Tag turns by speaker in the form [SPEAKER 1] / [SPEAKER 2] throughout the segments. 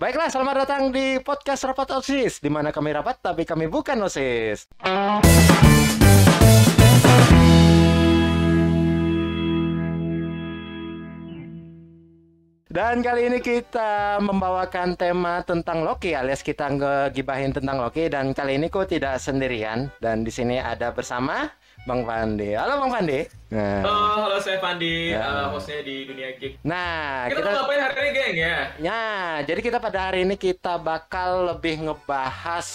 [SPEAKER 1] Baiklah, selamat datang di podcast Rapat OSIS, di mana kami rapat tapi kami bukan OSIS. Dan kali ini kita membawakan tema tentang Loki alias kita ngegibahin tentang Loki dan kali ini kok tidak sendirian dan di sini ada bersama Bang Pandi. Halo Bang Pandi.
[SPEAKER 2] Nah. Oh, halo saya Pandi, ya. uh, hostnya di Dunia Geek.
[SPEAKER 1] Nah,
[SPEAKER 2] kita, kita ngapain hari ini, geng ya?
[SPEAKER 1] Ya, jadi kita pada hari ini kita bakal lebih ngebahas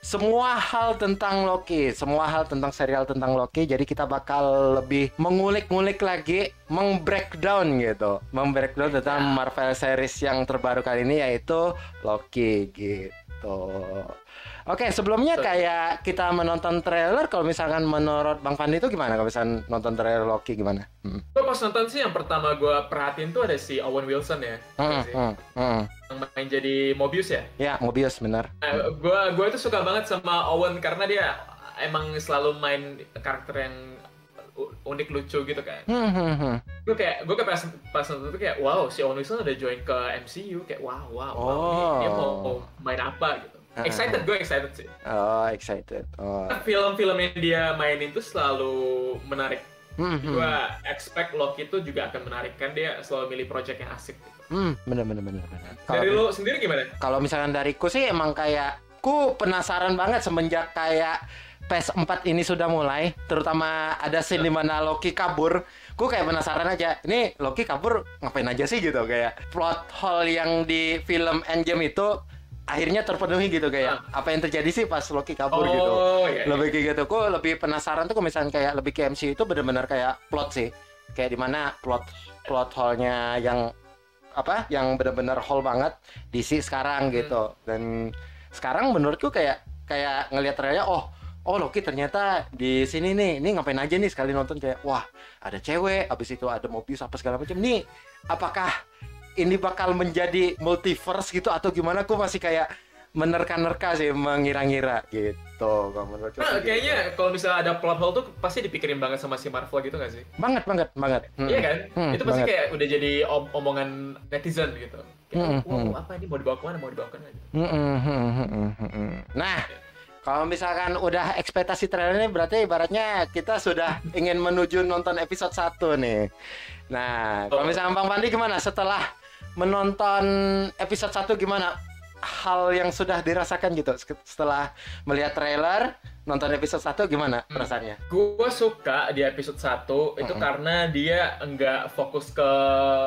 [SPEAKER 1] semua hal tentang Loki, semua hal tentang serial tentang Loki. Jadi kita bakal lebih mengulik-ngulik lagi, meng-breakdown gitu, meng-breakdown tentang ya. Marvel series yang terbaru kali ini yaitu Loki gitu. Oke, sebelumnya kayak kita menonton trailer, kalau misalkan menurut Bang Fandi itu gimana? Kalau misalkan nonton trailer Loki gimana?
[SPEAKER 2] Hmm. Gue pas nonton sih yang pertama gue perhatiin tuh ada si Owen Wilson ya. Hmm, hmm, hmm. Yang main jadi Mobius ya?
[SPEAKER 1] Ya, Mobius benar.
[SPEAKER 2] Nah, gue gue tuh suka banget sama Owen karena dia emang selalu main karakter yang unik lucu gitu kan. Hmm, hmm, hmm. Gue kayak gue kayak pas pas nonton tuh kayak wow si Owen Wilson udah join ke MCU kayak wow wow, wow oh. dia mau main apa gitu excited gue excited sih.
[SPEAKER 1] Oh excited. Oh.
[SPEAKER 2] Film-film yang dia mainin tuh selalu menarik. Mm-hmm. gue expect Loki itu juga akan menarik kan dia selalu milih project yang asik. Gitu.
[SPEAKER 1] hmm bener bener bener bener.
[SPEAKER 2] Dari lo sendiri gimana?
[SPEAKER 1] kalau misalkan dariku sih emang kayak ku penasaran banget semenjak kayak PS4 ini sudah mulai, terutama ada scene di mana Loki kabur. Gue kayak penasaran aja, ini Loki kabur ngapain aja sih? gitu kayak plot hole yang di film Endgame itu akhirnya terpenuhi gitu kayak uh. apa yang terjadi sih pas Loki kabur oh, gitu. Iya, iya. Lebih kayak gitu. Kok lebih penasaran tuh misalnya kayak lebih ke MC itu benar-benar kayak plot sih. Kayak di mana plot plot hole-nya yang apa yang benar-benar hole banget DC sekarang hmm. gitu. Dan sekarang menurutku kayak kayak ngelihat trailernya oh oh Loki ternyata di sini nih ini ngapain aja nih sekali nonton kayak wah ada cewek habis itu ada Mobius apa segala macam nih apakah ini bakal menjadi multiverse gitu atau gimana? Aku masih kayak menerka-nerka sih mengira-ngira. Gitu
[SPEAKER 2] kalau menurut nah, kayaknya kalau misalnya ada plot hole tuh pasti dipikirin banget sama si Marvel gitu gak sih?
[SPEAKER 1] Banget banget banget.
[SPEAKER 2] Hmm. iya kan? Hmm, itu pasti banget. kayak udah jadi om omongan netizen gitu. Kayak, hmm, wow hmm. apa ini? Mau dibawa ke mana? Mau dibawa ke mana? Hmm, hmm, hmm,
[SPEAKER 1] hmm, hmm. nah Kalau misalkan udah ekspektasi trailernya berarti ibaratnya kita sudah ingin menuju nonton episode 1 nih. Nah, kalau misalkan Bang Pandi gimana setelah menonton episode 1 gimana? Hal yang sudah dirasakan gitu setelah melihat trailer, nonton episode 1 gimana hmm. perasaannya?
[SPEAKER 2] Gue suka di episode 1 itu -hmm. karena dia enggak fokus ke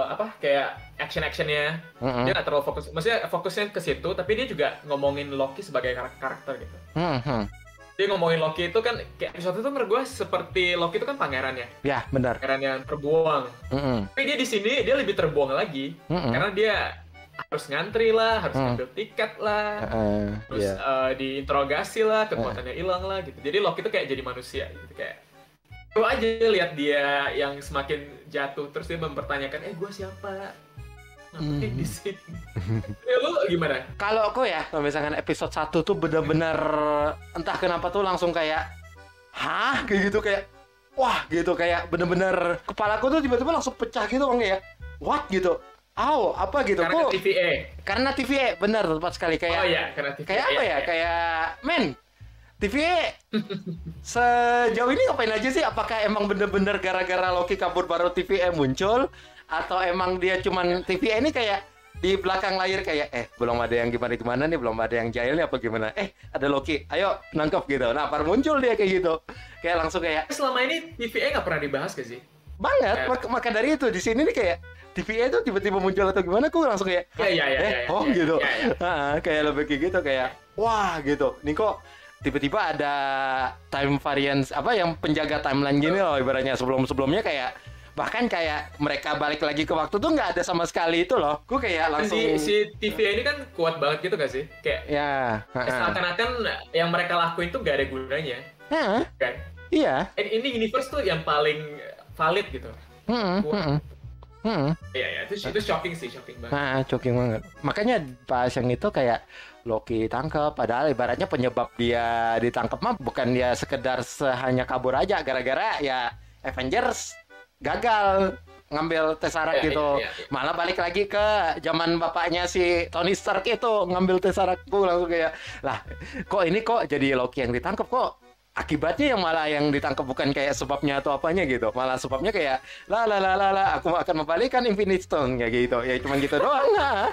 [SPEAKER 2] apa kayak action-actionnya. -hmm. Dia nggak terlalu fokus, maksudnya fokusnya ke situ, tapi dia juga ngomongin Loki sebagai karakter gitu. -hmm dia ngomongin Loki itu kan kayak episode itu menurut gue seperti Loki itu kan pangeran ya.
[SPEAKER 1] Ya benar.
[SPEAKER 2] Pangeran yang terbuang. Mm -hmm. Tapi dia di sini dia lebih terbuang lagi mm -hmm. karena dia harus ngantri lah, harus mm. ngambil tiket lah, uh, terus yeah. uh, diinterogasi lah, kekuatannya hilang uh. lah gitu. Jadi Loki itu kayak jadi manusia gitu kayak Lu aja lihat dia yang semakin jatuh terus dia mempertanyakan, eh gue siapa? Ngapain di sini ya lu gimana
[SPEAKER 1] kalau aku ya kalau misalkan episode 1 tuh bener-bener entah kenapa tuh langsung kayak hah kayak gitu kayak wah gitu kayak bener-bener kepalaku tuh tiba-tiba langsung pecah gitu bang ya what gitu Oh, apa gitu?
[SPEAKER 2] Karena Kok, TVA.
[SPEAKER 1] Karena TVA, benar tepat sekali kayak.
[SPEAKER 2] Oh iya, karena TVA.
[SPEAKER 1] Kayak apa ya? ya? Kayak men, TVA sejauh ini ngapain aja sih? Apakah emang bener-bener gara-gara Loki kabur baru TVA muncul? Atau emang dia cuman TV ini kayak di belakang layar kayak eh belum ada yang gimana gimana nih? Belum ada yang jahil nih apa gimana? Eh ada Loki ayo nangkep gitu. Nah baru muncul dia kayak gitu. Kayak langsung kayak
[SPEAKER 2] selama ini TVA nggak pernah dibahas gak sih?
[SPEAKER 1] Banget. Maka, maka dari itu di sini nih kayak TVA itu tiba-tiba muncul atau gimana aku langsung kayak
[SPEAKER 2] ya, ya, ya,
[SPEAKER 1] eh
[SPEAKER 2] ya, ya,
[SPEAKER 1] oh
[SPEAKER 2] ya,
[SPEAKER 1] gitu.
[SPEAKER 2] ya, ya.
[SPEAKER 1] Nah, kayak lebih kayak gitu kayak wah gitu. Nih kok tiba-tiba ada time variance apa yang penjaga timeline gini loh ibaratnya. Sebelum sebelumnya kayak bahkan kayak mereka balik lagi ke waktu tuh nggak ada sama sekali itu loh gue kayak langsung
[SPEAKER 2] si, si TV ini kan kuat banget gitu gak sih kayak
[SPEAKER 1] ya
[SPEAKER 2] seakan-akan yang mereka lakuin tuh gak ada gunanya
[SPEAKER 1] Hah? kan iya
[SPEAKER 2] ini universe tuh yang paling valid gitu
[SPEAKER 1] hmm, hmm.
[SPEAKER 2] Hmm. Iya, ya, itu, itu shocking sih, shocking banget.
[SPEAKER 1] Nah, shocking banget. Makanya pas yang itu kayak Loki tangkap, padahal ibaratnya penyebab dia ditangkap mah bukan dia sekedar hanya kabur aja gara-gara ya Avengers gagal ngambil Tesseract yeah, gitu. Yeah, yeah, yeah. Malah balik lagi ke zaman bapaknya si Tony Stark itu ngambil Tesseract gue langsung kayak lah kok ini kok jadi Loki yang ditangkap kok akibatnya yang malah yang ditangkap bukan kayak sebabnya atau apanya gitu? Malah sebabnya kayak la la la la la aku akan membalikan Infinite Stone kayak gitu. Ya cuma gitu doang nah.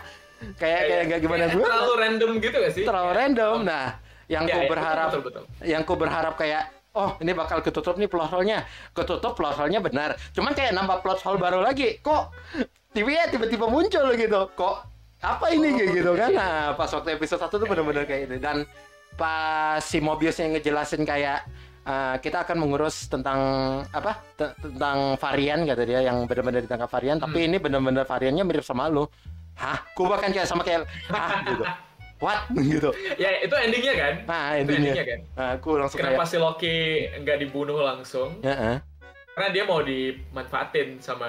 [SPEAKER 1] Kayak kayak nggak gimana gue
[SPEAKER 2] terlalu random gitu gak sih?
[SPEAKER 1] Terlalu random nah. Yang ya, ku ya, berharap betul, betul. yang ku berharap kayak oh ini bakal ketutup nih plot hole-nya ketutup plot hole-nya benar. Cuman kayak nambah plot hole baru lagi. Kok ya tiba-tiba muncul gitu? Kok apa ini kayak gitu kan? Nah pas waktu episode satu tuh benar-benar kayak ini dan pas si Mobius yang ngejelasin kayak uh, kita akan mengurus tentang apa tentang varian kata dia yang benar-benar ditangkap varian. Hmm. tapi ini benar-benar variannya mirip sama lu. Hah? Ku bahkan kayak sama kayak hah? gitu what gitu
[SPEAKER 2] ya itu endingnya kan
[SPEAKER 1] nah endingnya, endingnya kan
[SPEAKER 2] nah, aku langsung kenapa kayak... si Loki nggak dibunuh langsung uh -uh. karena dia mau dimanfaatin sama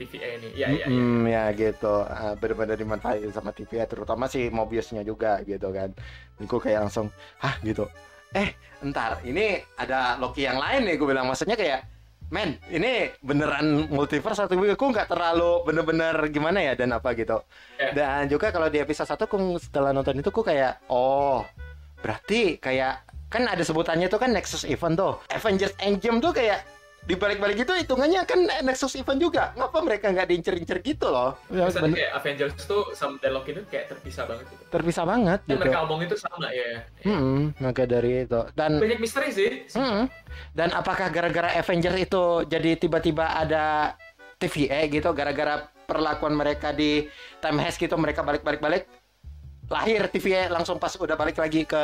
[SPEAKER 2] TVA ini. Ya, ya,
[SPEAKER 1] ya. ya gitu. Uh, benar-benar dimanfaatin sama TVA terutama si Mobiusnya juga gitu kan. Gue kayak langsung, "Hah?" gitu. Eh, entar, ini ada Loki yang lain nih gue bilang maksudnya kayak men. Ini beneran multiverse atau aku nggak terlalu bener-bener gimana ya dan apa gitu. Yeah. dan juga kalau di episode satu aku setelah nonton itu aku kayak oh berarti kayak kan ada sebutannya tuh kan Nexus Event tuh. Avengers Endgame tuh kayak di balik-balik itu hitungannya kan Nexus Event juga. Ngapa mereka nggak diincer-incer gitu loh?
[SPEAKER 2] Ya, kayak Avengers tuh sama Deadlock itu kayak terpisah banget gitu.
[SPEAKER 1] Terpisah banget
[SPEAKER 2] Dan gitu. mereka omong itu sama ya.
[SPEAKER 1] Hmm, maka dari itu. Dan
[SPEAKER 2] banyak misteri sih. Hmm.
[SPEAKER 1] Dan apakah gara-gara Avengers itu jadi tiba-tiba ada TVA gitu gara-gara perlakuan mereka di time heist gitu mereka balik-balik balik lahir TVA langsung pas udah balik lagi ke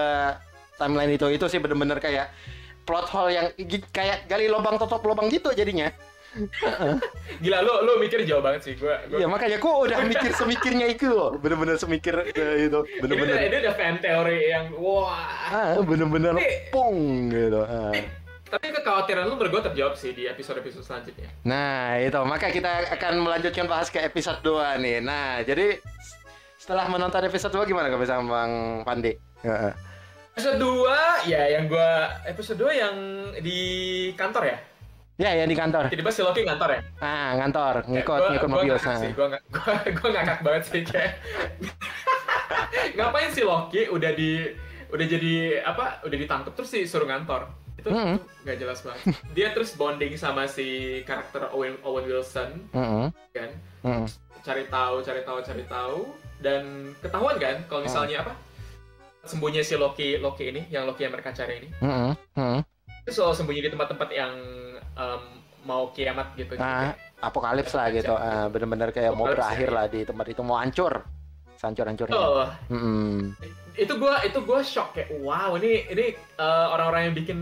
[SPEAKER 1] timeline itu itu sih bener-bener kayak plot hole yang kayak gali lubang tutup lubang gitu jadinya.
[SPEAKER 2] Gila lu lu mikir jauh banget sih gua.
[SPEAKER 1] gua... Ya makanya gua udah mikir semikirnya itu loh. Bener-bener semikir uh, itu. Bener-bener.
[SPEAKER 2] Ini, ini udah fan teori yang wah.
[SPEAKER 1] Ah, bener-bener pung gitu. Ah.
[SPEAKER 2] Tapi kekhawatiran lu gue terjawab sih di episode-episode selanjutnya.
[SPEAKER 1] Nah, itu. Maka kita akan melanjutkan bahas ke episode 2 nih. Nah, jadi setelah menonton episode 2 gimana ke Bang Pandi? Uh
[SPEAKER 2] episode 2 ya yang gua episode 2 yang di kantor ya
[SPEAKER 1] Ya, yang di kantor.
[SPEAKER 2] Jadi si Loki kantor ya?
[SPEAKER 1] Ah, kantor. Ngikut, ya, ngikut mobil.
[SPEAKER 2] Gua, sih, gua, gua, gua ngakak banget sih kayak. Ngapain si Loki udah di udah jadi apa? Udah ditangkap terus sih suruh kantor. Itu mm -hmm. jelas banget. Dia terus bonding sama si karakter Owen, Owen Wilson. Mm -hmm. Kan? Mm -hmm. Cari tahu, cari tahu, cari tahu dan ketahuan kan kalau misalnya mm -hmm. apa? Sembunyi si Loki Loki ini, yang Loki yang mereka cari ini. Mm -hmm. Mm -hmm. Itu selalu sembunyi di tempat-tempat yang um, mau kiamat gitu.
[SPEAKER 1] Nah, gitu. apokalips lah gitu. Uh, Bener-bener kayak apokalips, mau berakhir ya. lah di tempat itu mau hancur. Hancur-hancurnya. Oh. Mm -hmm.
[SPEAKER 2] Itu gua itu gua shock kayak wow ini ini uh, orang-orang yang bikin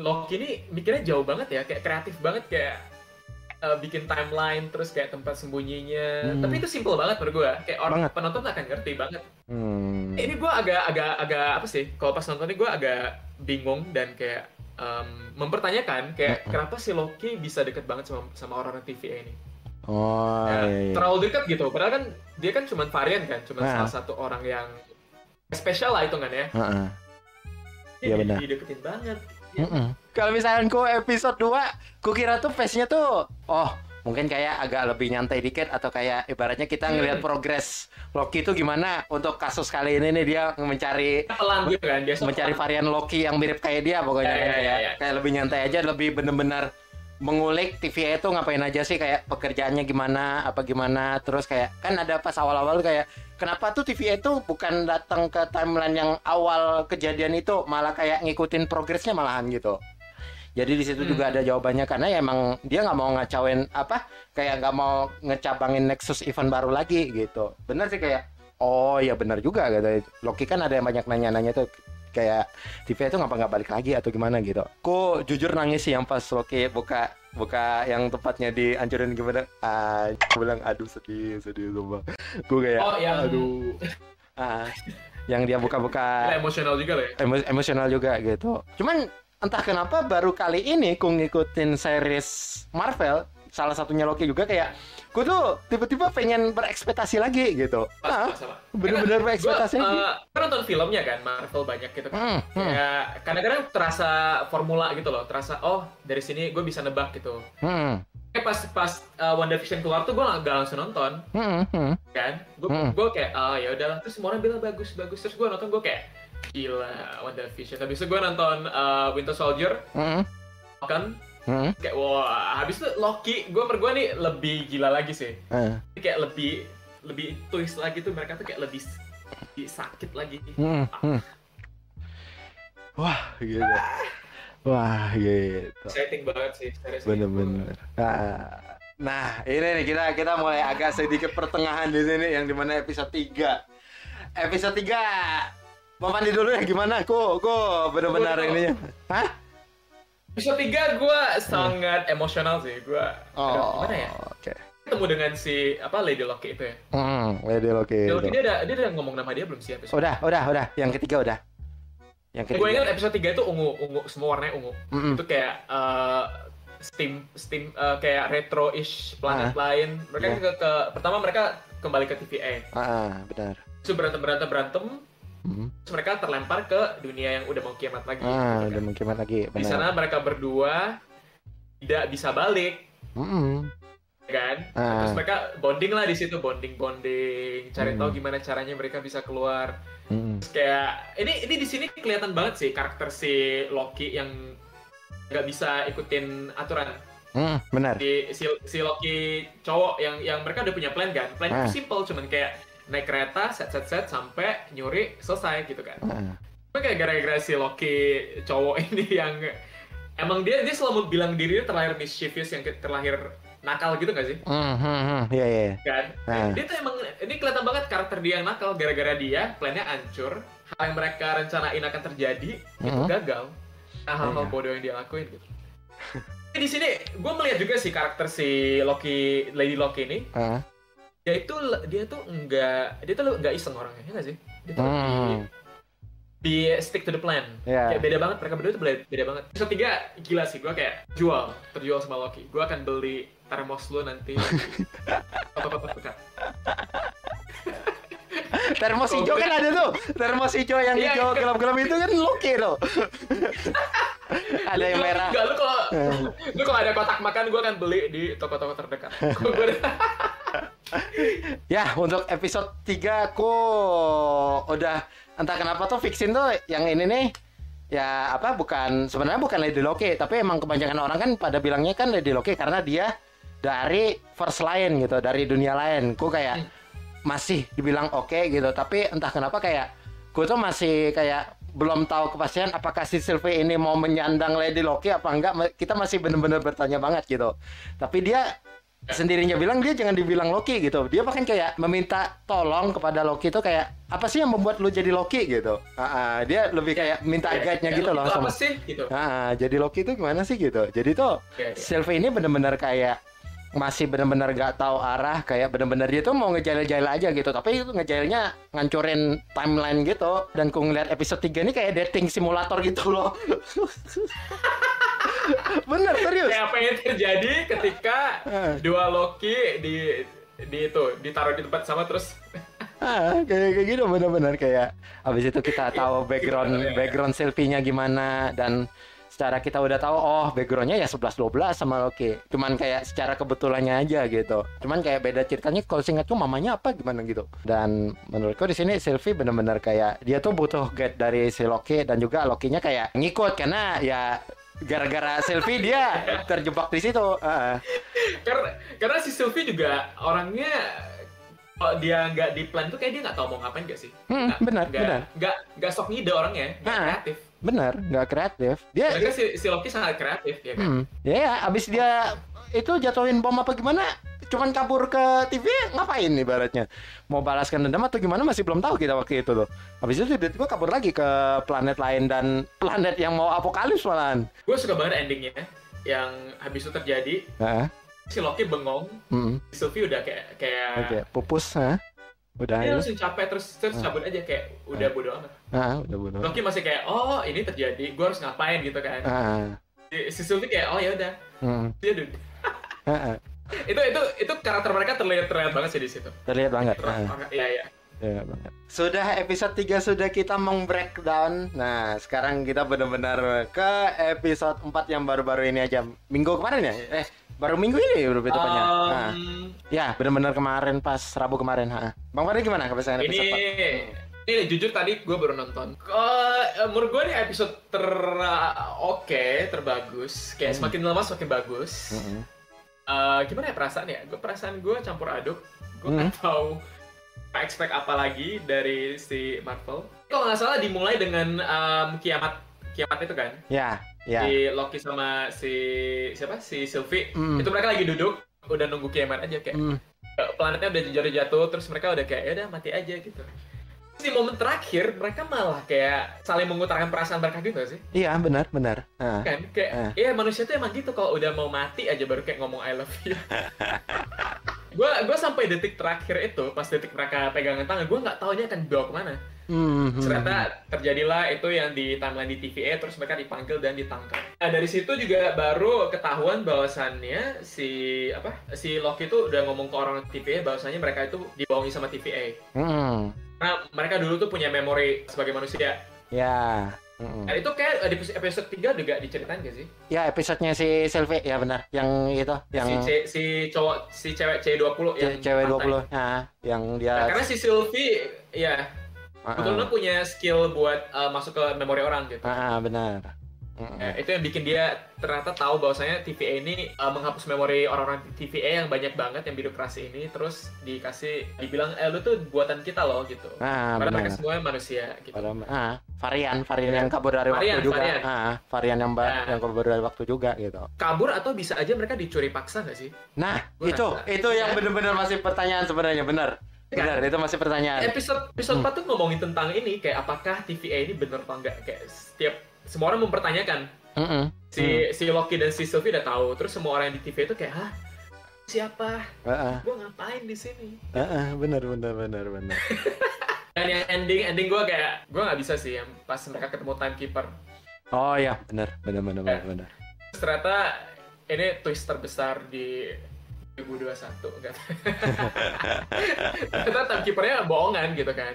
[SPEAKER 2] Loki ini mikirnya jauh banget ya, kayak kreatif banget kayak uh, bikin timeline terus kayak tempat sembunyinya. Hmm. Tapi itu simple banget menurut gue. Kayak orang banget. penonton akan ngerti banget. Hmm. Ini gue agak agak agak apa sih? Kalau pas nonton ini gue agak bingung dan kayak um, mempertanyakan kayak hmm. kenapa si Loki bisa deket banget sama sama orang TVA ini.
[SPEAKER 1] Oh, iya, iya.
[SPEAKER 2] terlalu dekat gitu. Padahal kan dia kan cuma varian kan, cuma nah. salah satu orang yang spesial lah hitungannya. Uh -uh. Iya benar. Dideketin banget.
[SPEAKER 1] Mm -mm. Kalau misalnya ku episode 2, ku kira tuh face-nya tuh oh, mungkin kayak agak lebih nyantai dikit atau kayak ibaratnya kita ngelihat progres Loki itu gimana untuk kasus kali ini nih dia mencari
[SPEAKER 2] pelan gitu kan dia
[SPEAKER 1] mencari varian Loki yang mirip kayak dia pokoknya ya, ya, ya, ya. kayak lebih nyantai aja lebih bener-bener mengulik TV itu ngapain aja sih? Kayak pekerjaannya gimana? Apa gimana? Terus kayak kan ada pas awal-awal kayak kenapa tuh TV itu bukan datang ke timeline yang awal kejadian itu malah kayak ngikutin progresnya malahan gitu. Jadi di situ hmm. juga ada jawabannya karena ya emang dia nggak mau ngacauin apa kayak nggak mau ngecabangin Nexus event baru lagi gitu. Bener sih kayak oh ya benar juga gitu Loki. Kan ada yang banyak nanya-nanya tuh kayak TV itu ngapa nggak balik lagi atau gimana gitu. Ku jujur nangis sih yang pas Loki buka buka yang tempatnya dihancurin gimana. Ah, aku bilang aduh sedih sedih sumpah. Gue kayak
[SPEAKER 2] oh, yang...
[SPEAKER 1] aduh. Ah, yang dia buka-buka
[SPEAKER 2] emosional juga lah ya.
[SPEAKER 1] Emo emosional juga gitu. Cuman entah kenapa baru kali ini ku ngikutin series Marvel salah satunya Loki juga kayak gue tuh tiba-tiba pengen berekspektasi lagi gitu. Nah, bener-bener berekspektasi. Gue
[SPEAKER 2] uh, kan nonton filmnya kan Marvel banyak gitu kan. Hmm, hmm. Ya kadang-kadang terasa formula gitu loh, terasa oh dari sini gue bisa nebak gitu. Hmm. eh pas pas uh, WandaVision keluar tuh gue nggak langsung nonton mm -hmm. kan gue mm. gue kayak oh ya udahlah terus semua orang bilang bagus bagus terus gue nonton gue kayak gila WandaVision habis itu gue nonton uh, Winter Soldier mm -hmm. kan mm. kayak wah habis itu Loki gue per gue nih lebih gila lagi sih mm. kayak lebih lebih twist lagi tuh mereka tuh kayak lebih, lebih sakit lagi mm. Ah.
[SPEAKER 1] wah gitu Wah gitu.
[SPEAKER 2] Exciting banget sih.
[SPEAKER 1] Bener-bener. Nah, nah ini nih kita kita mulai agak sedikit pertengahan di sini yang di mana episode 3 Episode 3 Mau mandi dulu ya gimana? Kok kok bener-bener ini Hah?
[SPEAKER 2] Episode 3 gue sangat hmm. emosional sih. Gue
[SPEAKER 1] oh, gimana ya? Oke. Okay.
[SPEAKER 2] Ketemu dengan si apa Lady Loki itu ya.
[SPEAKER 1] Hmm, Lady Loki.
[SPEAKER 2] Lady Loki dia ada dia ada ngomong nama dia belum sih episode?
[SPEAKER 1] Udah, udah, udah. Yang ketiga udah.
[SPEAKER 2] Yang ketiga. Gue ingat episode 3 itu ungu, ungu semua warnanya ungu. Mm -hmm. Itu kayak uh, steam steam uh, kayak retro-ish planet uh, lain. Mereka yeah. ke, ke pertama mereka kembali ke TVA.
[SPEAKER 1] Ah, uh, benar.
[SPEAKER 2] Terus berantem berantem berantem. Mm. Terus mereka terlempar ke dunia yang udah mau kiamat lagi.
[SPEAKER 1] Ah, gitu kan. udah mau kiamat lagi.
[SPEAKER 2] Benar. Di sana mereka berdua tidak bisa balik. Mm -hmm. kan? Ah. Terus mereka bonding lah di situ, bonding bonding, cari mm. tahu gimana caranya mereka bisa keluar Hmm. kayak ini ini di sini kelihatan banget sih karakter si Loki yang nggak bisa ikutin aturan.
[SPEAKER 1] Hmm, benar.
[SPEAKER 2] Si, si, si Loki cowok yang yang mereka udah punya plan kan. Plan ah. simple cuman kayak naik kereta set set set sampai nyuri selesai gitu kan. Tapi kayak gara-gara si Loki cowok ini yang emang dia dia selalu bilang dirinya terlahir mischievous yang terlahir nakal gitu gak sih?
[SPEAKER 1] Hmm, hmm, hmm. Iya, iya.
[SPEAKER 2] Kan? Nah. Dia tuh emang, ini kelihatan banget karakter dia yang nakal. Gara-gara dia, plannya hancur. Hal yang mereka rencanain akan terjadi, mm-hmm. itu gagal. Nah, hal-hal yeah. bodoh yang dia lakuin gitu. di sini, gue melihat juga sih karakter si Loki, Lady Loki ini. Uh. Dia itu, dia tuh enggak, dia tuh enggak iseng orangnya, ya gak sih? Dia tuh mm di stick to the plan. Yeah. Kayak beda banget mereka berdua itu beda, beda banget. Terus ketiga gila sih gue kayak jual, terjual sama Loki. Gue akan beli termos lu nanti.
[SPEAKER 1] termos hijau kan ada tuh. Termos hijau yang iya, hijau gelap-gelap itu kan Loki tuh. ada yang merah.
[SPEAKER 2] Enggak, lu kalau lu kalau ada kotak makan gue akan beli di toko-toko terdekat.
[SPEAKER 1] ya, untuk episode 3 aku udah entah kenapa tuh fixin tuh yang ini nih. Ya apa bukan sebenarnya bukan Lady Loki tapi emang kebanyakan orang kan pada bilangnya kan Lady Loki karena dia dari first lain gitu dari dunia lain. Ku kayak masih dibilang oke okay, gitu tapi entah kenapa kayak gue tuh masih kayak belum tahu kepastian apakah si Sylvie ini mau menyandang Lady Loki apa enggak. Kita masih bener-bener bertanya banget gitu. Tapi dia sendirinya bilang dia jangan dibilang Loki gitu. Dia bahkan kayak meminta tolong kepada Loki itu kayak apa sih yang membuat lu jadi Loki gitu. Uh, uh, dia lebih kayak minta ya, guide-nya ya, gitu loh.
[SPEAKER 2] Apa sih gitu.
[SPEAKER 1] Uh, jadi Loki itu gimana sih gitu. Jadi tuh ya, ya. Sylvie ini benar-benar kayak masih benar-benar gak tahu arah kayak benar-benar dia tuh mau ngejail-jail aja gitu tapi itu ngejailnya ngancurin timeline gitu dan ku ngeliat episode 3 ini kayak dating simulator gitu loh Bener serius.
[SPEAKER 2] Kayak apa yang terjadi ketika dua Loki di di itu ditaruh di tempat sama terus
[SPEAKER 1] ah kayak kayak gitu bener-bener kayak abis itu kita tahu background ya. background selfie-nya gimana dan secara kita udah tahu oh backgroundnya ya 11 12 sama Loki cuman kayak secara kebetulannya aja gitu cuman kayak beda ceritanya kalau singkatku mamanya apa gimana gitu dan menurutku di sini Sylvie bener-bener kayak dia tuh butuh guide dari si Loki dan juga Lokinya kayak ngikut karena ya gara-gara Sylvie dia terjebak di situ. Uh.
[SPEAKER 2] karena karena si Sylvie juga orangnya kalau dia nggak di plan tuh kayak dia nggak tahu mau ngapain gak sih?
[SPEAKER 1] Hmm,
[SPEAKER 2] gak,
[SPEAKER 1] benar,
[SPEAKER 2] gak,
[SPEAKER 1] benar.
[SPEAKER 2] Nggak nggak sok ngide orangnya, nggak nah, kreatif.
[SPEAKER 1] Benar, nggak kreatif. Dia.
[SPEAKER 2] Karena si, si Loki sangat kreatif ya kan. Hmm,
[SPEAKER 1] ya, ya, abis dia itu jatuhin bom apa gimana? cuman kabur ke TV ngapain nih baratnya mau balaskan dendam atau gimana? Masih belum tahu kita waktu itu tuh habis itu tiba-tiba kabur lagi ke planet lain dan planet yang mau apokalips malahan.
[SPEAKER 2] Gue suka banget endingnya yang habis itu terjadi. Uh si Loki bengong. Mm -hmm. si Sylvie udah kayak kayak
[SPEAKER 1] okay, pupus ha? udah
[SPEAKER 2] dia langsung capek terus terus cabut aja kayak udah bodo amat.
[SPEAKER 1] Ah, udah bodo
[SPEAKER 2] Loki masih kayak oh ini terjadi. Gue harus ngapain gitu kan. Ah. si, Sylvie kayak oh ya udah. Mm. dia udah itu itu itu karakter mereka terlihat terlihat banget sih di situ.
[SPEAKER 1] Terlihat banget.
[SPEAKER 2] Iya iya.
[SPEAKER 1] Ya, banget. Sudah episode 3 sudah kita meng-breakdown. Nah, sekarang kita benar-benar ke episode 4 yang baru-baru ini aja. Minggu kemarin ya? Eh, Baru minggu ini baru penutupannya. Um, nah. Ya, benar-benar kemarin pas Rabu kemarin. Ha. Bang Fadli gimana kebiasaan
[SPEAKER 2] ini, episode Ini jujur tadi gue baru nonton. Uh, menurut gue ini episode ter oke, okay, terbagus. Kayak hmm. semakin lama semakin bagus. Hmm. Uh, gimana ya perasaan ya? Gue perasaan gue campur aduk. Gue hmm. tahu expect apa lagi dari si Marvel. Kalau nggak salah dimulai dengan um, kiamat kiamat itu kan?
[SPEAKER 1] Ya. Yeah,
[SPEAKER 2] Si Loki sama si siapa? Si Sylvie. Mm. Itu mereka lagi duduk, udah nunggu kiamat aja kayak. Mm. Planetnya udah jatuh jatuh, terus mereka udah kayak ya udah mati aja gitu. Di momen terakhir mereka malah kayak saling mengutarakan perasaan mereka gitu sih?
[SPEAKER 1] Iya benar benar.
[SPEAKER 2] Uh. Kan kayak, uh. ya manusia tuh emang gitu kalau udah mau mati aja baru kayak ngomong I love you. gue gue sampai detik terakhir itu pas detik mereka pegangan tangan gue nggak tahu akan dibawa ke mana mm-hmm. ternyata terjadilah itu yang di timeline di TVA terus mereka dipanggil dan ditangkap nah dari situ juga baru ketahuan bahwasannya si apa si Loki itu udah ngomong ke orang TVA bahwasannya mereka itu dibohongi sama TVA mm. nah mereka dulu tuh punya memori sebagai manusia
[SPEAKER 1] ya
[SPEAKER 2] Mm-hmm. Nah, itu kayak di episode 3 juga diceritain gak sih?
[SPEAKER 1] Ya, episodenya si Sylvie, ya benar. Yang itu, yang
[SPEAKER 2] si, C, si cowok si cewek C20
[SPEAKER 1] C- yang cewek pantai. 20. Ya, yang dia
[SPEAKER 2] nah, karena si Sylvie ya uh-uh. betul punya skill buat uh, masuk ke memori orang gitu.
[SPEAKER 1] Ah, uh-uh, benar.
[SPEAKER 2] Nah, itu yang bikin dia ternyata tahu bahwasanya TVA ini uh, menghapus memori orang-orang TVA yang banyak banget yang birokrasi ini terus dikasih dibilang eh lu tuh buatan kita loh gitu.
[SPEAKER 1] Ah, Padahal
[SPEAKER 2] mereka semua manusia gitu.
[SPEAKER 1] Padahal, ah, varian varian yang kabur dari varian, waktu juga. Varian. Ah, varian yang nah, yang kabur dari waktu juga gitu.
[SPEAKER 2] Kabur atau bisa aja mereka dicuri paksa gak sih?
[SPEAKER 1] Nah, Gua itu rasa. itu yang iya. benar-benar masih pertanyaan sebenarnya benar. Benar, itu masih pertanyaan.
[SPEAKER 2] Episode episode hmm. 4 tuh ngomongin tentang ini kayak apakah TVA ini bener apa enggak kayak setiap semua orang mempertanyakan. Mm -mm. Si mm. si Loki dan si Sylvie udah tahu. Terus semua orang yang di TV itu kayak, "Hah? Siapa? Uh -uh. Gue ngapain di sini?"
[SPEAKER 1] Uh -uh, benar benar benar benar.
[SPEAKER 2] dan yang ending ending gue kayak gue nggak bisa sih yang pas mereka ketemu timekeeper.
[SPEAKER 1] Oh iya, benar benar benar benar. benar.
[SPEAKER 2] Ternyata ini twist terbesar di 2021 kan. Ternyata timekeepernya bohongan gitu kan.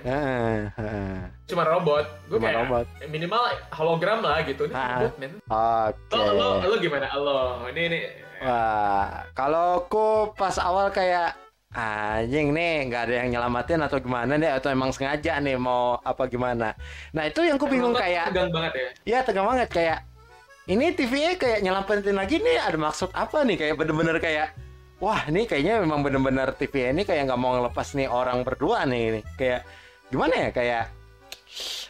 [SPEAKER 2] Cuma robot. Gue kayak robot. minimal hologram lah gitu. Ini robot men.
[SPEAKER 1] Oke. Okay.
[SPEAKER 2] Lo, lo, lo gimana? Lo ini ini.
[SPEAKER 1] Wah, kalau aku pas awal kayak anjing nih nggak ada yang nyelamatin atau gimana nih atau emang sengaja nih mau apa gimana. Nah itu yang aku bingung kayak.
[SPEAKER 2] Tegang banget ya.
[SPEAKER 1] Iya tegang banget kayak. Ini TV-nya kayak nyelamatin lagi nih ada maksud apa nih kayak bener-bener kayak wah ini kayaknya memang bener-bener TV ini kayak nggak mau ngelepas nih orang berdua nih, nih. kayak gimana ya? Kayak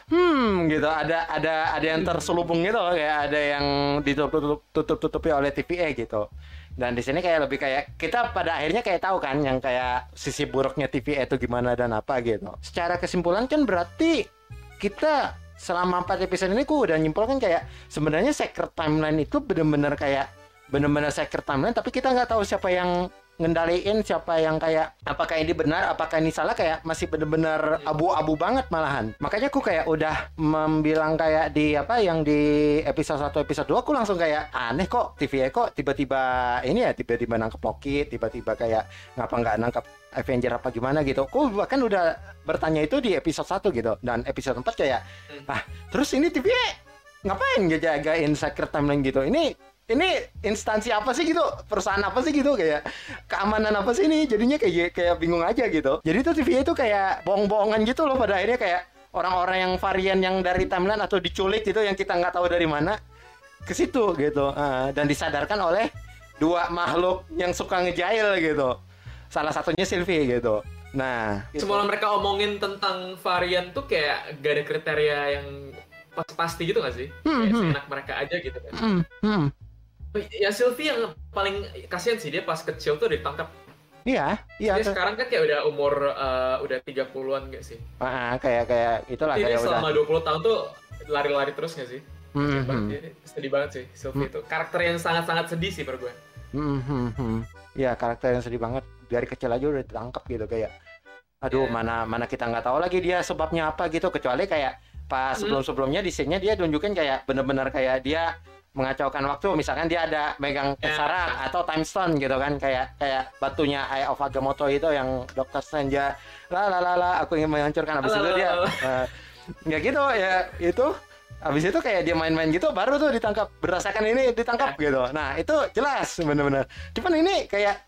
[SPEAKER 1] hmm gitu. Ada ada ada yang terselubung gitu kayak ada yang ditutup tutup tutupi oleh TVA gitu. Dan di sini kayak lebih kayak kita pada akhirnya kayak tahu kan yang kayak sisi buruknya TVA itu gimana dan apa gitu. Secara kesimpulan kan berarti kita selama empat episode ini ku udah nyimpulkan kayak sebenarnya secret timeline itu bener-bener kayak benar-benar secret timeline tapi kita nggak tahu siapa yang ngendaliin siapa yang kayak apakah ini benar apakah ini salah kayak masih benar-benar abu-abu banget malahan. Makanya aku kayak udah membilang kayak di apa yang di episode 1 episode 2 aku langsung kayak aneh kok TV kok tiba-tiba ini ya tiba-tiba nangkep Loki tiba-tiba kayak ngapa nggak nangkep Avenger apa gimana gitu. Aku bahkan udah bertanya itu di episode 1 gitu dan episode 4 kayak hmm. ah terus ini TV ngapain ngejagain secret timeline gitu? Ini ini instansi apa sih gitu perusahaan apa sih gitu kayak keamanan apa sih ini jadinya kayak kayak bingung aja gitu jadi tuh TV itu kayak bohong-bohongan gitu loh pada akhirnya kayak orang-orang yang varian yang dari timeline atau diculik gitu yang kita nggak tahu dari mana ke situ gitu uh, dan disadarkan oleh dua makhluk yang suka ngejail gitu salah satunya Sylvie gitu nah
[SPEAKER 2] gitu. semua mereka omongin tentang varian tuh kayak gak ada kriteria yang pasti gitu gak sih? Hmm, kayak hmm. mereka aja gitu kan. Hmm, hmm. Ya Sylvie yang paling kasihan sih dia pas kecil tuh ditangkap.
[SPEAKER 1] Iya, iya.
[SPEAKER 2] Dia sekarang kan kayak udah umur uh, udah 30-an gak sih?
[SPEAKER 1] Ah, kayak kayak itulah
[SPEAKER 2] Jadi
[SPEAKER 1] kayak
[SPEAKER 2] selama udah... 20 tahun tuh lari-lari terus gak sih? Mm -hmm. sedih banget sih Sylvie mm. itu. Karakter yang sangat-sangat sedih sih per gue.
[SPEAKER 1] Mm -hmm. Ya karakter yang sedih banget dari kecil aja udah ditangkap gitu kayak aduh yeah. mana mana kita nggak tahu lagi dia sebabnya apa gitu kecuali kayak pas sebelum sebelumnya di sini dia tunjukin kayak bener-bener kayak dia mengacaukan waktu misalkan dia ada megang Tesseract ya. yeah. atau time stone gitu kan kayak kayak batunya Eye of Agamotto itu yang Dokter Strange lah lah lah lah aku ingin menghancurkan habis itu dia uh, ya gitu ya itu Habis itu kayak dia main-main gitu baru tuh ditangkap berdasarkan ini ditangkap ya. gitu. Nah, itu jelas bener-bener. Cuman ini kayak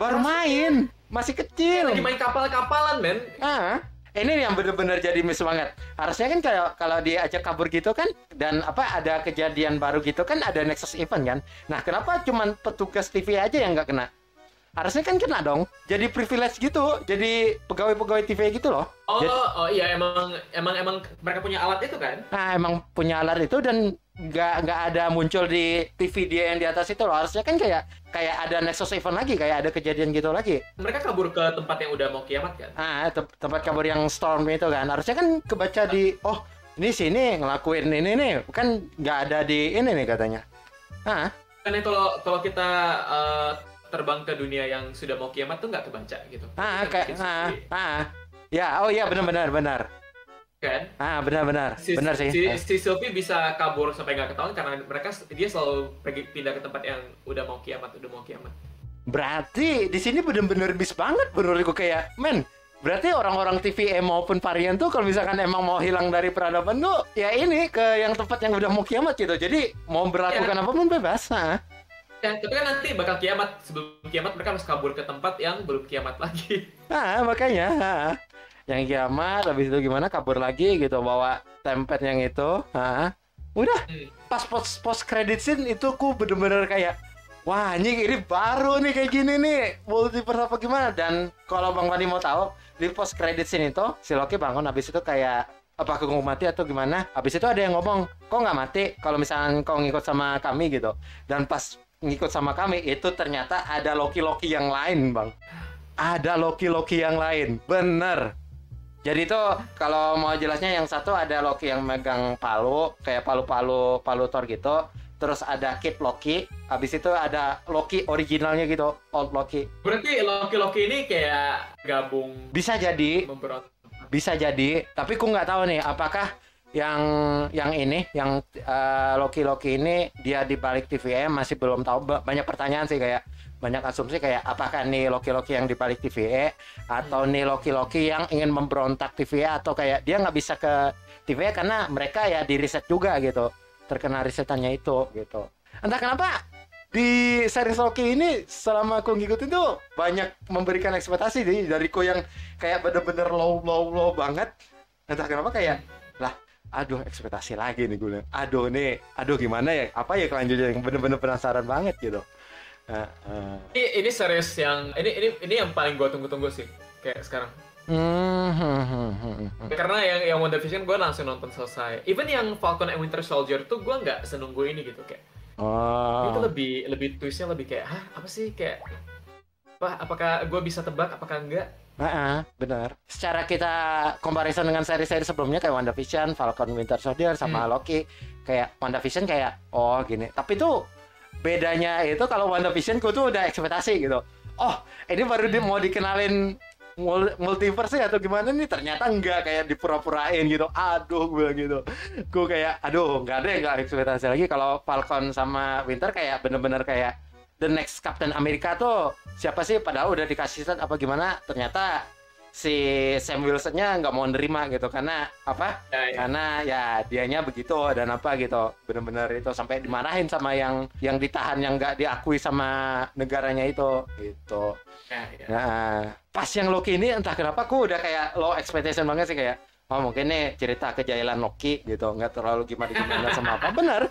[SPEAKER 1] baru main, masih kecil.
[SPEAKER 2] Lagi main kapal-kapalan, men.
[SPEAKER 1] Ah ini yang benar-benar jadi miss banget. Harusnya kan kalau kalau dia ajak kabur gitu kan dan apa ada kejadian baru gitu kan ada Nexus event kan. Nah, kenapa cuman petugas TV aja yang nggak kena? Harusnya kan kena dong. Jadi privilege gitu jadi pegawai-pegawai TV gitu loh.
[SPEAKER 2] Oh
[SPEAKER 1] jadi,
[SPEAKER 2] oh iya emang emang emang mereka punya alat itu kan?
[SPEAKER 1] Nah emang punya alat itu dan nggak nggak ada muncul di TV dia yang di atas itu loh. Harusnya kan kayak kayak ada Nexus event lagi kayak ada kejadian gitu lagi.
[SPEAKER 2] Mereka kabur ke tempat yang udah mau kiamat kan?
[SPEAKER 1] Ah te tempat kabur yang storm itu kan. Harusnya kan kebaca di oh ini sini ngelakuin ini nih. Kan nggak ada di ini nih katanya.
[SPEAKER 2] Ah kan kalau kalau kita uh, terbang ke dunia yang sudah mau kiamat tuh nggak kebaca gitu.
[SPEAKER 1] Ah, kayak ah, ah. Ya, oh iya benar-benar benar.
[SPEAKER 2] Kan?
[SPEAKER 1] Ah, benar-benar.
[SPEAKER 2] Si,
[SPEAKER 1] benar sih.
[SPEAKER 2] Si, si Sylvie bisa kabur sampai nggak ketahuan karena mereka dia selalu pergi pindah ke tempat yang udah mau kiamat, udah mau kiamat.
[SPEAKER 1] Berarti di sini benar-benar bis banget menurutku kayak, men, berarti orang-orang TVE maupun varian tuh kalau misalkan emang mau hilang dari peradaban tuh ya ini ke yang tempat yang udah mau kiamat gitu. Jadi mau berlakukan ya. apa pun bebas. Nah
[SPEAKER 2] ya tapi kan nanti bakal kiamat. Sebelum kiamat mereka harus kabur ke tempat yang belum kiamat lagi.
[SPEAKER 1] Nah makanya nah. yang kiamat habis itu gimana? Kabur lagi gitu bawa template yang itu nah. udah hmm. pas post post credit scene itu ku bener-bener kayak wah ini ini baru nih kayak gini nih. Multiverse apa gimana? Dan kalau bang Fandi mau tahu di post credit scene itu si Loki bangun habis itu kayak apa aku mati atau gimana? Habis itu ada yang ngomong kok nggak mati? Kalau misalnya kau ngikut sama kami gitu. Dan pas ngikut sama kami itu ternyata ada Loki-Loki yang lain bang. Ada Loki-Loki yang lain bener. Jadi itu kalau mau jelasnya yang satu ada Loki yang megang palu kayak palu-palu palu Thor gitu. Terus ada Kid Loki habis itu ada Loki originalnya gitu old Loki.
[SPEAKER 2] Berarti Loki-Loki ini kayak gabung
[SPEAKER 1] bisa jadi bisa jadi tapi ku nggak tahu nih apakah yang yang ini yang uh, Loki Loki ini dia di balik TVE masih belum tahu. Banyak pertanyaan sih kayak banyak asumsi kayak apakah nih Loki Loki yang di balik TVE atau hmm. nih Loki Loki yang ingin memberontak TVE atau kayak dia nggak bisa ke TVE karena mereka ya di riset juga gitu. Terkena risetannya itu gitu. Entah kenapa di series Loki ini selama aku ngikutin tuh banyak memberikan ekspektasi nih dariku yang kayak bener-bener low low low banget. Entah kenapa kayak lah aduh ekspektasi lagi nih gue aduh nih aduh gimana ya? Apa ya kelanjutannya? Yang bener-bener penasaran banget gitu. Uh,
[SPEAKER 2] uh. ini ini series yang ini ini ini yang paling gue tunggu-tunggu sih kayak sekarang. Hmm, hmm, hmm, karena yang yang WandaVision gue langsung nonton selesai. Even yang Falcon and Winter Soldier tuh gue nggak senunggu ini gitu kayak. Oh. itu lebih lebih twistnya lebih kayak hah apa sih? Kayak apa apakah gue bisa tebak apakah enggak
[SPEAKER 1] Nah, benar. Secara kita comparison dengan seri-seri sebelumnya kayak WandaVision, Falcon Winter Soldier sama hmm. Loki, kayak WandaVision kayak oh gini. Tapi tuh bedanya itu kalau WandaVision ku tuh udah ekspektasi gitu. Oh, ini baru di, mau dikenalin multiverse ya atau gimana nih ternyata enggak kayak dipura-purain gitu aduh gue gitu gue kayak aduh nggak ada nggak ekspektasi lagi kalau Falcon sama Winter kayak bener-bener kayak the next Captain America tuh siapa sih? Padahal udah dikasih set apa gimana? Ternyata si Sam Wilsonnya nggak mau nerima gitu. Karena apa? Ya, ya. karena ya dianya begitu dan apa gitu. Bener-bener itu sampai dimarahin sama yang yang ditahan yang nggak diakui sama negaranya itu. Gitu. Ya, ya. nah pas yang Loki ini entah kenapa aku udah kayak low expectation banget sih kayak oh mungkin nih cerita kejailan Loki gitu. Nggak terlalu gimana gimana sama apa. Bener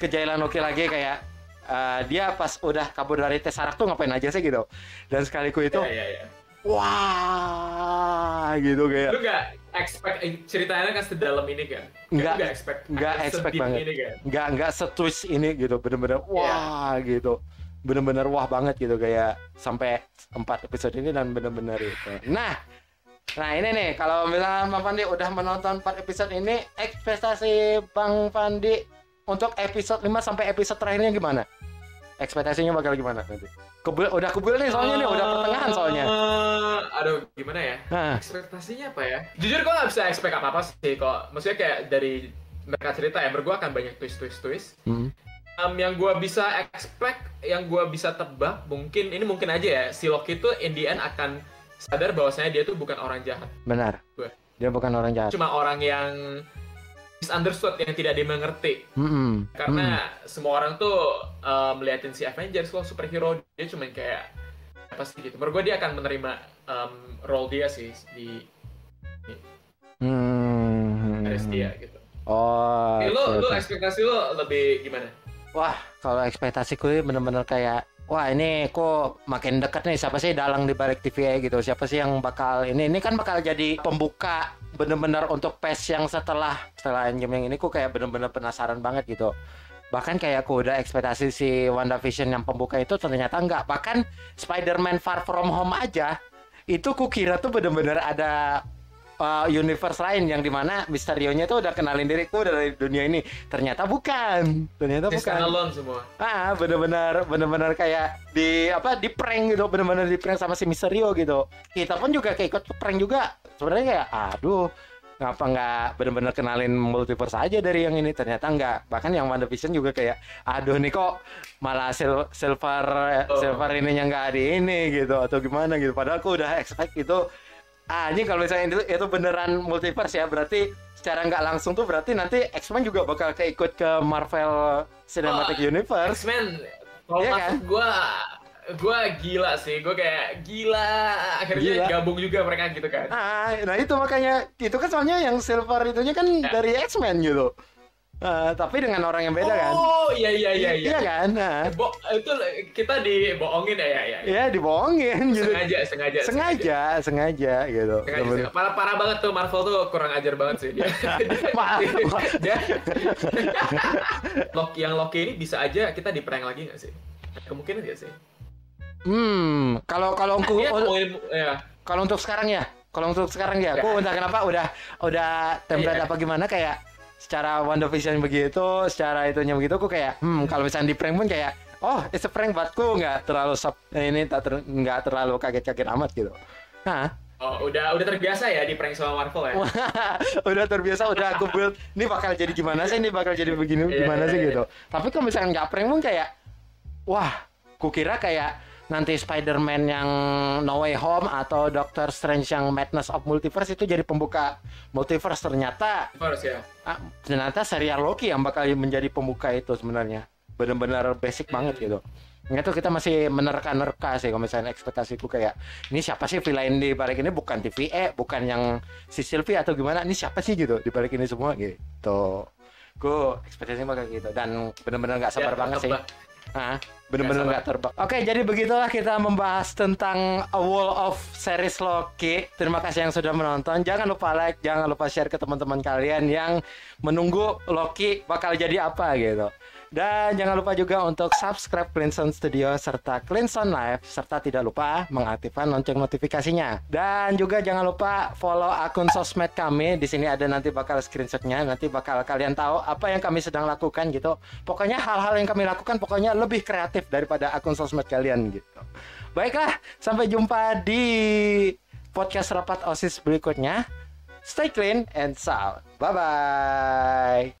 [SPEAKER 1] kejailan Loki lagi kayak uh, dia pas udah kabur dari Tesseract tuh ngapain aja sih gitu dan sekaliku itu yeah, yeah, yeah. wah gitu kayak
[SPEAKER 2] lu gak expect eh, ceritanya kan sedalam ini kan
[SPEAKER 1] nggak gak expect nggak expect banget ini kan? nggak nggak setwist ini gitu bener-bener iya. wah yeah. gitu bener-bener wah banget gitu kayak sampai empat episode ini dan bener-bener itu nah Nah ini nih kalau misalnya Bang Pandi udah menonton 4 episode ini ekspektasi Bang Pandi untuk episode 5 sampai episode terakhirnya gimana? Ekspektasinya bakal gimana nanti? Kebul, udah kebul nih soalnya nih, udah pertengahan soalnya.
[SPEAKER 2] Uh, aduh, gimana ya? Nah. Ekspektasinya apa ya? Jujur gue gak bisa expect apa-apa sih kok. Maksudnya kayak dari mereka cerita ya, gue akan banyak twist-twist-twist. Hmm. Um, yang gue bisa expect, yang gue bisa tebak, mungkin, ini mungkin aja ya, si Loki itu in the end akan sadar bahwasanya dia tuh bukan orang jahat.
[SPEAKER 1] Benar. Gue. Dia bukan orang jahat.
[SPEAKER 2] Cuma orang yang misunderstood yang tidak dimengerti mm -hmm. karena mm. semua orang tuh uh, melihatin si Avengers kalau superhero dia cuma kayak apa sih gitu menurut gue dia akan menerima um, role dia sih di, di hmm. dia gitu
[SPEAKER 1] oh
[SPEAKER 2] Jadi, lo lo ekspektasi lo lebih gimana
[SPEAKER 1] wah kalau ekspektasiku bener-bener kayak wah ini kok makin dekat nih. Siapa sih dalang di balik TVA gitu? Siapa sih yang bakal ini? Ini kan bakal jadi pembuka bener-bener untuk PES yang setelah setelah game yang ini. Kok kayak bener-bener penasaran banget gitu. Bahkan kayak aku udah ekspektasi si WandaVision yang pembuka itu ternyata enggak. Bahkan Spider-Man Far From Home aja itu kukira tuh bener-bener ada uh, universe lain yang di mana Misterionya tuh udah kenalin diriku dari dunia ini. Ternyata bukan. Ternyata
[SPEAKER 2] bukan. alone semua.
[SPEAKER 1] Ah bener-bener bener-bener kayak di apa di prank gitu. Bener-bener di prank sama si Misterio gitu. Kita pun juga kayak ikut prank juga. Sebenarnya kayak aduh ngapa nggak bener-bener kenalin multiverse aja dari yang ini? Ternyata nggak. Bahkan yang WandaVision juga kayak aduh nih kok malah sil silver oh. silver ininya nggak di ini gitu. Atau gimana gitu. Padahal aku udah expect itu ah ini kalau misalnya itu, itu beneran multiverse ya berarti secara nggak langsung tuh berarti nanti X-Men juga bakal keikut ke Marvel Cinematic oh, Universe.
[SPEAKER 2] X-Men kalau iya kan? gue gue gila sih gue kayak gila akhirnya gila. gabung juga mereka gitu kan
[SPEAKER 1] ah nah itu makanya itu kan soalnya yang silver itunya kan ya. dari X-Men gitu Uh, tapi dengan orang yang beda kan?
[SPEAKER 2] Oh iya iya iya iya.
[SPEAKER 1] Iya kan? Nah.
[SPEAKER 2] Bo itu kita dibohongin ya ya ya.
[SPEAKER 1] Iya dibohongin
[SPEAKER 2] gitu. Sengaja sengaja.
[SPEAKER 1] Sengaja sengaja, gitu.
[SPEAKER 2] Sengaja, Parah parah banget tuh Marvel tuh kurang ajar banget sih dia. Maaf. dia, Loki yang Loki ini bisa aja kita di prank lagi nggak sih? Kemungkinan nggak sih?
[SPEAKER 1] Hmm, kalau kalau aku ya. Kalau untuk sekarang ya, kalau untuk sekarang ya, aku ya. entah kenapa udah udah template ya. apa gimana kayak secara WandaVision begitu, secara itunya begitu, aku kayak, hmm, kalau misalnya di prank pun kayak, oh, it's a prank buatku nggak terlalu sub, ini tak ter, nggak terlalu kaget-kaget amat gitu. Nah,
[SPEAKER 2] Oh, udah udah terbiasa ya di prank sama Marvel ya?
[SPEAKER 1] udah terbiasa, udah aku build, ini bakal jadi gimana sih, ini bakal jadi begini iya, gimana yeah, sih yeah, gitu. Yeah. Tapi kalau misalnya nggak prank pun kayak, wah, kukira kayak nanti Spider-Man yang No Way Home atau Doctor Strange yang Madness of Multiverse itu jadi pembuka multiverse ternyata
[SPEAKER 2] Multiverse ya.
[SPEAKER 1] Ah, ternyata serial Loki yang bakal menjadi pembuka itu sebenarnya. Benar-benar basic hmm. banget gitu. Itu kita masih menerka-nerka sih kalau misalnya ekspektasiku kayak ini siapa sih villain di balik ini bukan TVE, bukan yang si Sylvie atau gimana, ini siapa sih gitu di balik ini semua gitu. Gue ekspektasinya bakal gitu dan benar-benar nggak sabar ya, banget sih. Ah, bener-bener nggak terbang. Oke, jadi begitulah kita membahas tentang A Wall of Series Loki. Terima kasih yang sudah menonton. Jangan lupa like, jangan lupa share ke teman-teman kalian yang menunggu Loki bakal jadi apa gitu. Dan jangan lupa juga untuk subscribe Clinton Studio serta Clinton Live serta tidak lupa mengaktifkan lonceng notifikasinya. Dan juga jangan lupa follow akun sosmed kami. Di sini ada nanti bakal screenshotnya. Nanti bakal kalian tahu apa yang kami sedang lakukan gitu. Pokoknya hal-hal yang kami lakukan pokoknya lebih kreatif daripada akun sosmed kalian gitu. Baiklah, sampai jumpa di podcast rapat OSIS berikutnya. Stay clean and sound. Bye bye.